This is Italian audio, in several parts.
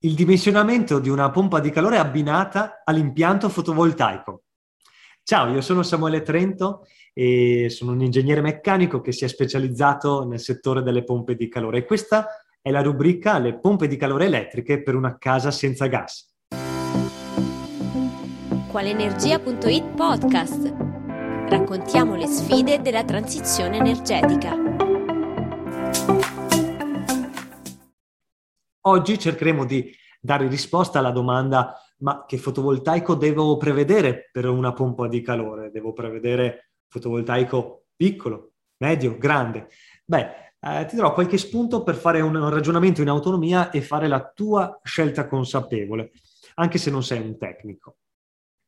il dimensionamento di una pompa di calore abbinata all'impianto fotovoltaico. Ciao, io sono Samuele Trento e sono un ingegnere meccanico che si è specializzato nel settore delle pompe di calore e questa è la rubrica Le pompe di calore elettriche per una casa senza gas. Qualenergia.it podcast. Raccontiamo le sfide della transizione energetica. Oggi cercheremo di dare risposta alla domanda ma che fotovoltaico devo prevedere per una pompa di calore? Devo prevedere fotovoltaico piccolo, medio, grande? Beh, eh, ti darò qualche spunto per fare un ragionamento in autonomia e fare la tua scelta consapevole, anche se non sei un tecnico.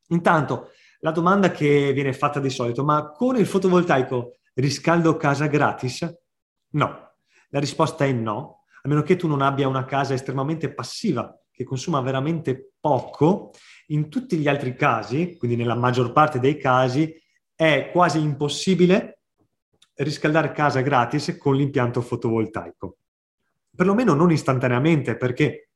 Intanto, la domanda che viene fatta di solito, ma con il fotovoltaico riscaldo casa gratis? No, la risposta è no, a meno che tu non abbia una casa estremamente passiva, che consuma veramente poco, in tutti gli altri casi, quindi nella maggior parte dei casi, è quasi impossibile riscaldare casa gratis con l'impianto fotovoltaico. Perlomeno non istantaneamente, perché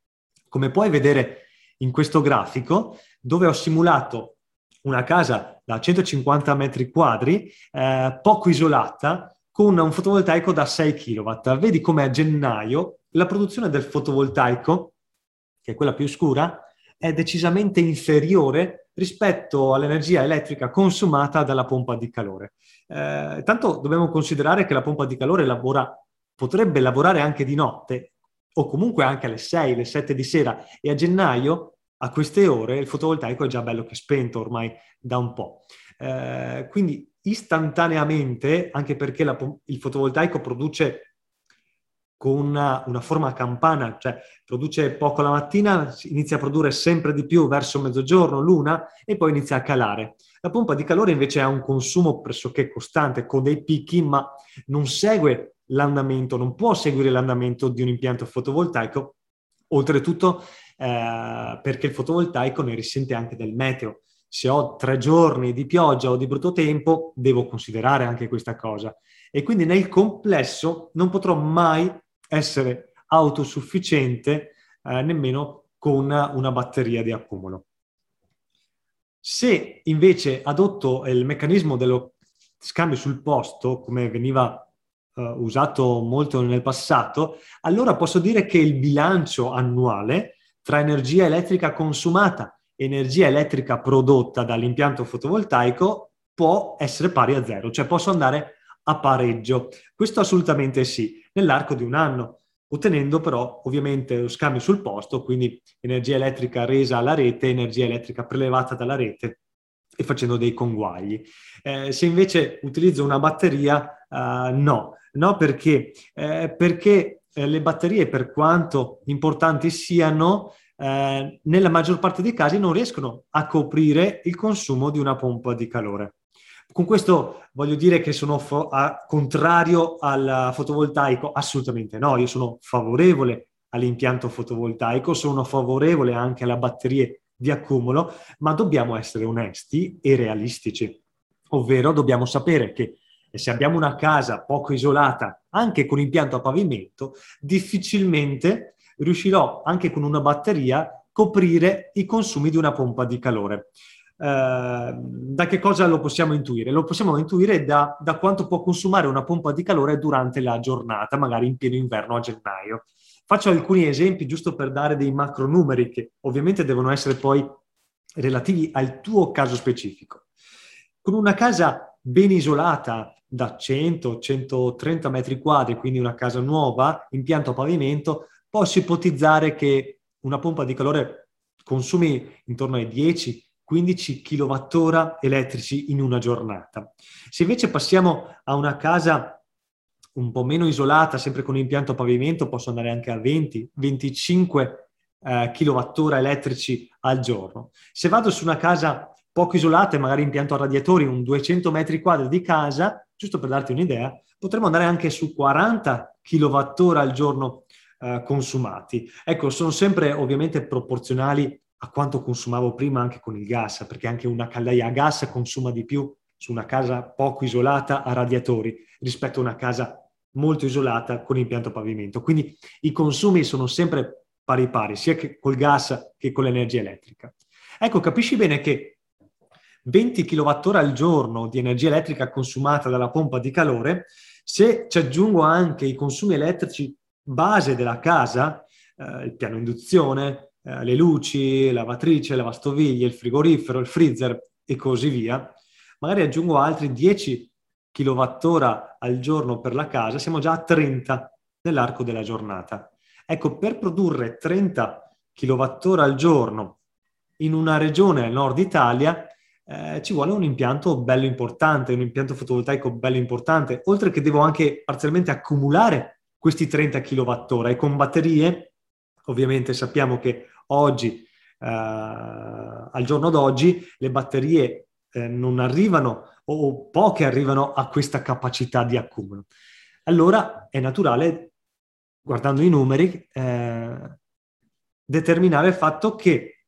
come puoi vedere in questo grafico, dove ho simulato una casa da 150 metri quadri, eh, poco isolata, con un fotovoltaico da 6 kW. Vedi come a gennaio la produzione del fotovoltaico, che è quella più scura, è decisamente inferiore rispetto all'energia elettrica consumata dalla pompa di calore. Eh, tanto dobbiamo considerare che la pompa di calore lavora, potrebbe lavorare anche di notte o comunque anche alle 6, alle 7 di sera e a gennaio a queste ore il fotovoltaico è già bello che spento ormai da un po'. Eh, quindi istantaneamente, anche perché la, il fotovoltaico produce con una, una, forma campana, cioè produce poco la mattina, inizia a produrre sempre di più verso mezzogiorno, l'una, e poi inizia a calare. La pompa di calore invece ha un consumo pressoché costante, con dei picchi, ma non segue l'andamento, non può seguire l'andamento di un impianto fotovoltaico, oltretutto eh, perché il fotovoltaico ne risente anche del meteo se ho tre giorni di pioggia o di brutto tempo, devo considerare anche questa cosa. E quindi nel complesso non potrò mai essere autosufficiente eh, nemmeno con una batteria di accumulo. Se invece adotto il meccanismo dello scambio sul posto, come veniva uh, usato molto nel passato, allora posso dire che il bilancio annuale tra energia elettrica consumata energia elettrica prodotta dall'impianto fotovoltaico può essere pari a zero, cioè posso andare a pareggio. Questo assolutamente sì, nell'arco di un anno, ottenendo però ovviamente lo scambio sul posto, quindi energia elettrica resa alla rete, energia elettrica prelevata dalla rete e facendo dei conguagli. Eh, se invece utilizzo una batteria, uh, no, no perché? Eh, perché eh, le batterie, per quanto importanti siano, eh, nella maggior parte dei casi non riescono a coprire il consumo di una pompa di calore. Con questo voglio dire che sono fo- a, contrario al fotovoltaico? Assolutamente no, io sono favorevole all'impianto fotovoltaico, sono favorevole anche alle batterie di accumulo, ma dobbiamo essere onesti e realistici, ovvero dobbiamo sapere che se abbiamo una casa poco isolata, anche con impianto a pavimento, difficilmente riuscirò anche con una batteria a coprire i consumi di una pompa di calore. Uh, da che cosa lo possiamo intuire? Lo possiamo intuire da, da, quanto può consumare una pompa di calore durante la giornata, magari in pieno inverno a gennaio. Faccio alcuni esempi giusto per dare dei macro numeri che ovviamente devono essere poi relativi al tuo caso specifico. Con una casa ben isolata da 100-130 metri quadri, quindi una casa nuova, impianto a pavimento, posso ipotizzare che una pompa di calore consumi intorno ai 10-15 kWh elettrici in una giornata. Se invece passiamo a una casa un po' meno isolata, sempre con impianto a pavimento, posso andare anche a 20-25 eh, kWh elettrici al giorno. Se vado su una casa poco isolata e magari impianto a radiatori, un 200 metri quadri di casa, giusto per darti un'idea, potremmo andare anche su 40 kWh al giorno eh, consumati. Ecco, sono sempre ovviamente proporzionali a quanto consumavo prima anche con il gas, perché anche una caldaia a gas consuma di più su una casa poco isolata a radiatori rispetto a una casa molto isolata con impianto pavimento. Quindi i consumi sono sempre pari pari, sia che col gas che con l'energia elettrica. Ecco, capisci bene che 20 kWh al giorno di energia elettrica consumata dalla pompa di calore, se ci aggiungo anche i consumi elettrici base della casa, eh, il piano induzione, eh, le luci, lavatrice, lavastoviglie, il frigorifero, il freezer e così via, magari aggiungo altri 10 kWh al giorno per la casa, siamo già a 30 nell'arco della giornata. Ecco, per produrre 30 kWh al giorno in una regione al nord Italia eh, ci vuole un impianto bello importante, un impianto fotovoltaico bello importante, oltre che devo anche parzialmente accumulare questi 30 kWh e con batterie, ovviamente sappiamo che oggi, eh, al giorno d'oggi, le batterie eh, non arrivano o poche arrivano a questa capacità di accumulo. Allora è naturale, guardando i numeri, eh, determinare il fatto che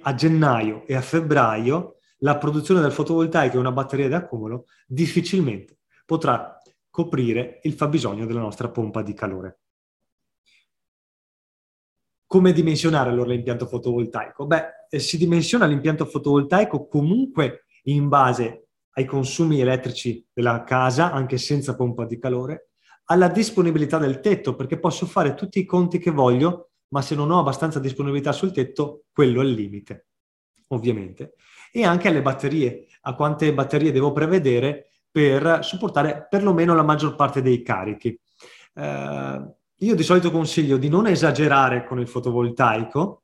a gennaio e a febbraio la produzione del fotovoltaico e una batteria di accumulo difficilmente potrà coprire il fabbisogno della nostra pompa di calore. Come dimensionare allora l'impianto fotovoltaico? Beh, eh, si dimensiona l'impianto fotovoltaico comunque in base ai consumi elettrici della casa, anche senza pompa di calore, alla disponibilità del tetto, perché posso fare tutti i conti che voglio, ma se non ho abbastanza disponibilità sul tetto, quello è il limite, ovviamente. E anche alle batterie, a quante batterie devo prevedere per supportare perlomeno la maggior parte dei carichi. Eh, io di solito consiglio di non esagerare con il fotovoltaico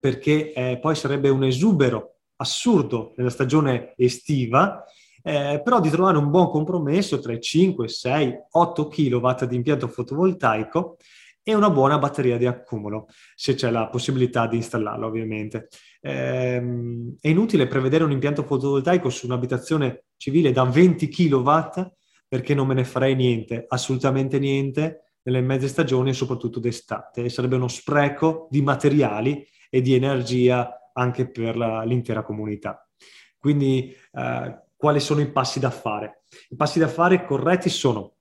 perché eh, poi sarebbe un esubero assurdo nella stagione estiva, eh, però di trovare un buon compromesso tra i 5, 6, 8 kW di impianto fotovoltaico e una buona batteria di accumulo, se c'è la possibilità di installarla ovviamente. Eh, è inutile prevedere un impianto fotovoltaico su un'abitazione civile da 20 kW perché non me ne farei niente, assolutamente niente, nelle mezze stagioni e soprattutto d'estate. Sarebbe uno spreco di materiali e di energia anche per la, l'intera comunità. Quindi eh, quali sono i passi da fare? I passi da fare corretti sono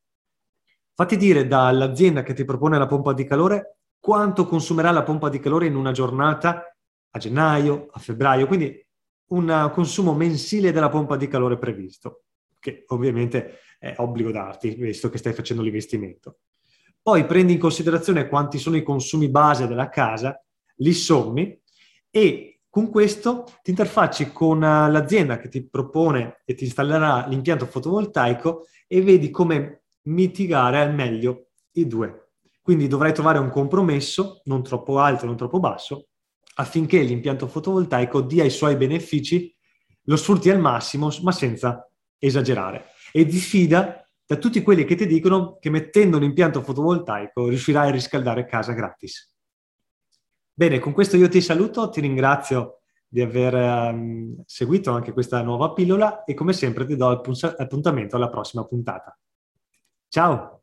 fatti dire dall'azienda che ti propone la pompa di calore quanto consumerà la pompa di calore in una giornata a gennaio, a febbraio, quindi un consumo mensile della pompa di calore previsto, che ovviamente è obbligo darti, visto che stai facendo l'investimento. Poi prendi in considerazione quanti sono i consumi base della casa, li sommi e con questo ti interfacci con eh, l'azienda che ti propone e ti installerà l'impianto fotovoltaico e vedi come mitigare al meglio i due. Quindi dovrai trovare un compromesso, non troppo alto, non troppo basso, affinché l'impianto fotovoltaico dia i suoi benefici, lo sfrutti al massimo, ma senza esagerare. E diffida da tutti quelli che ti dicono che mettendo un impianto fotovoltaico riuscirai a riscaldare casa gratis. Bene, con questo io ti saluto, ti ringrazio di aver um, seguito anche questa nuova pillola e come sempre ti do appuntamento alla prossima puntata. Ciao!